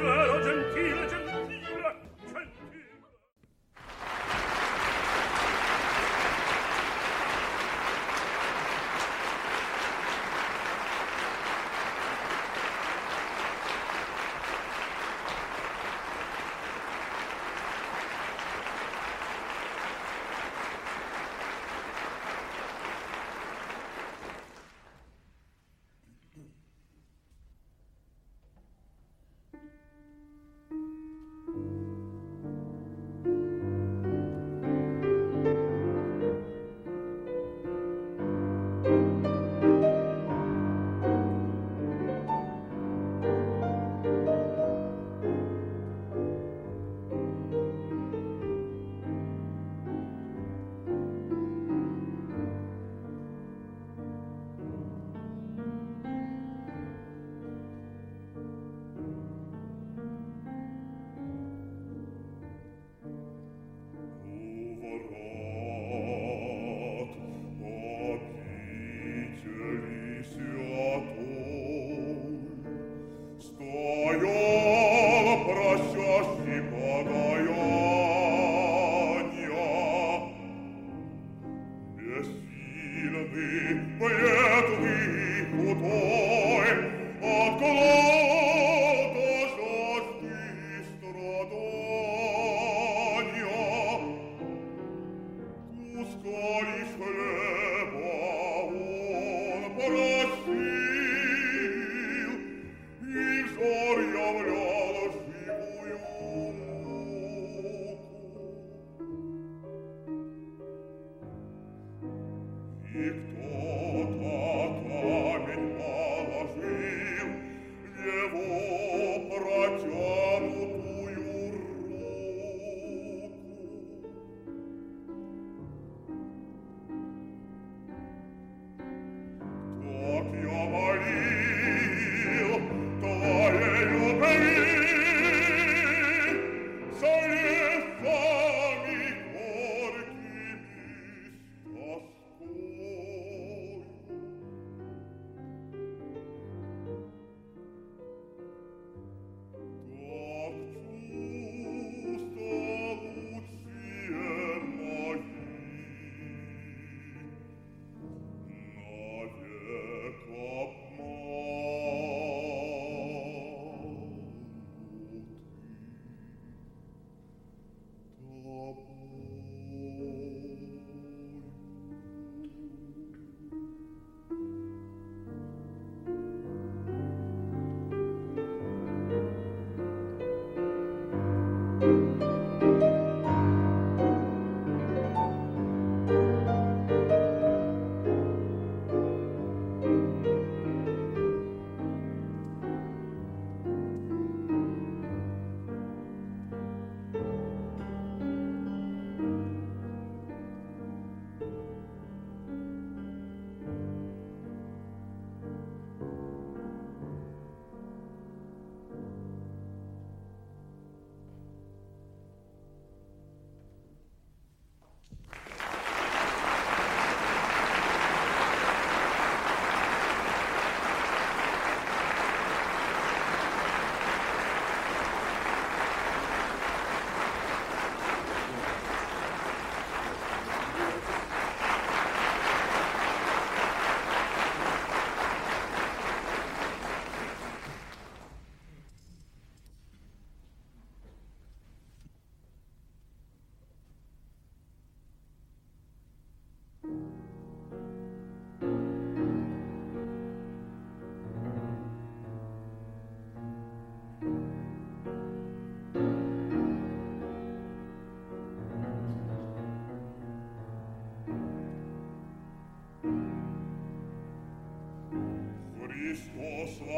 cielo gentile, gentile Joshi Bogoi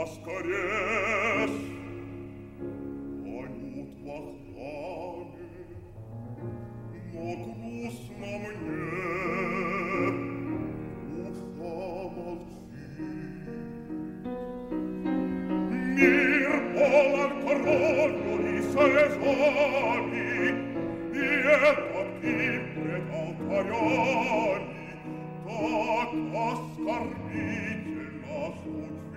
Ascaries Aiut Bacchane Magnus na мне Уста молчи Мир полон коронью и срезами И эпохи пред алтарями Так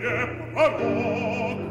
mie parole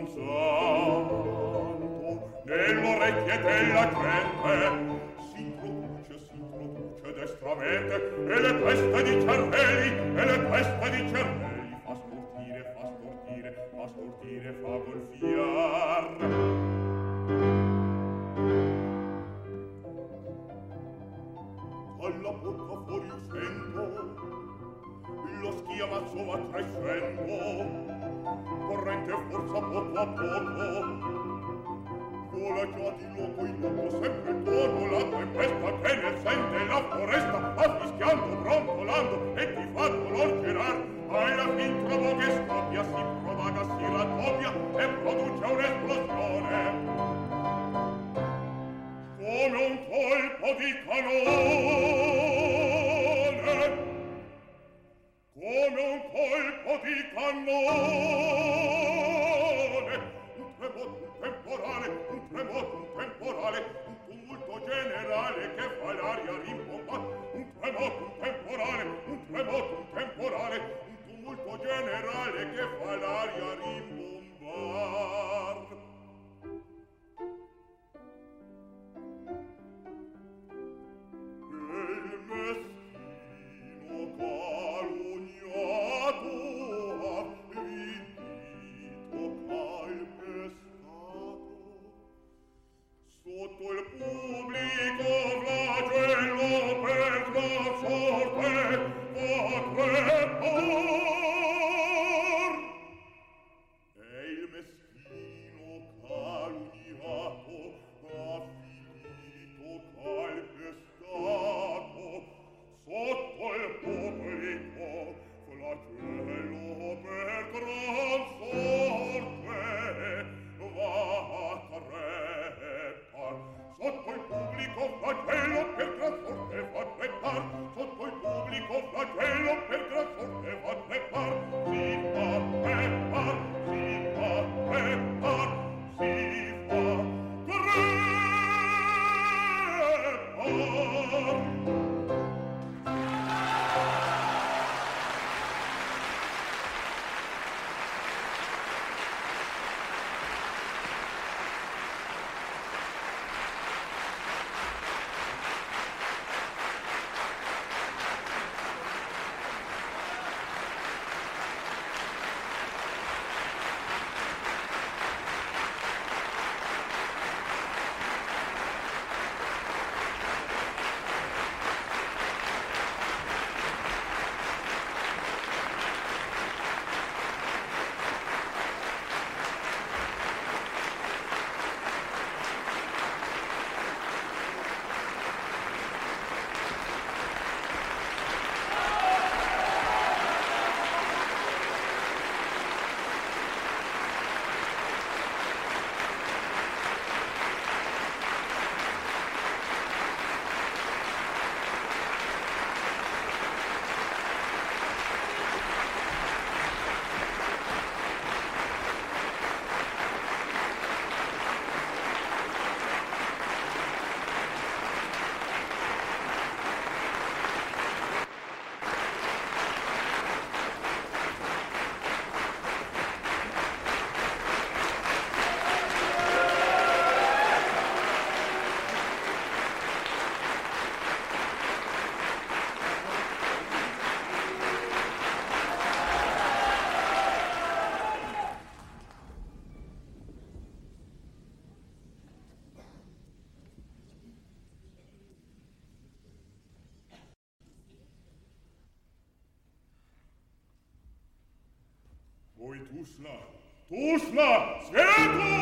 un santo nell'orecchie della gente si produce, si produce destramente e le teste di cervelli, e le teste di cervelli fa stortire, fa stortire, fa stortire, fa golfire Tusla! Tusla! Svetu!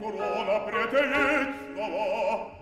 corona pretellezzola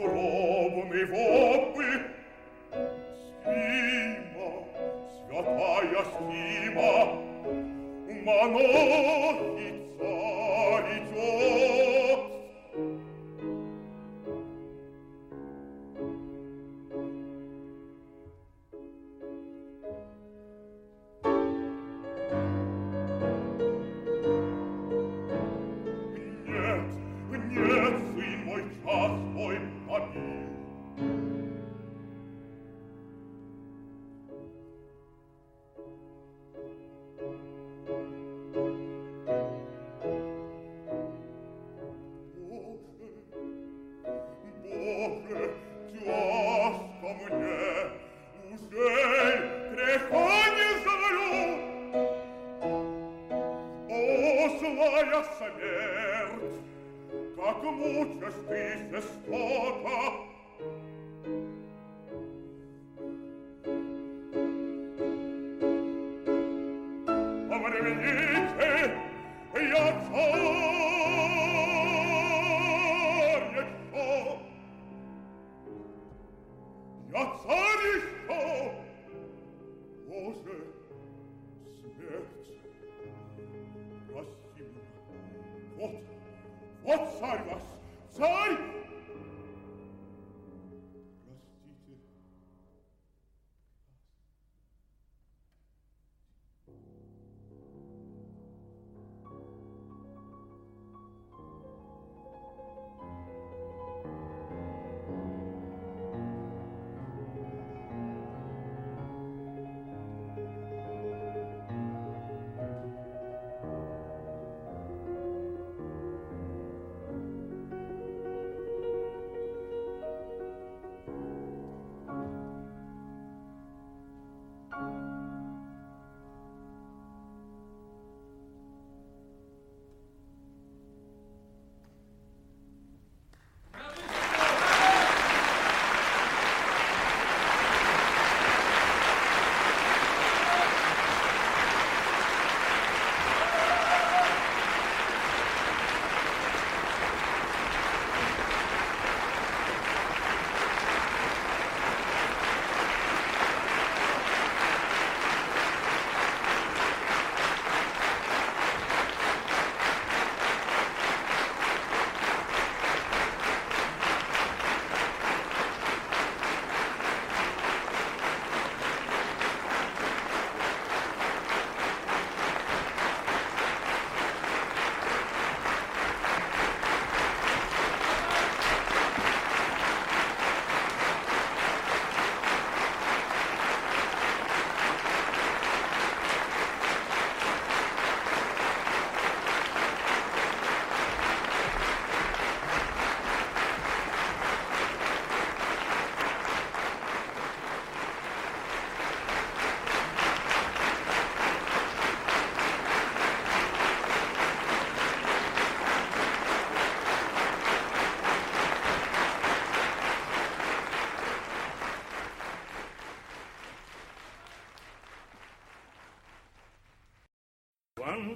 tuo lobo mi vuoi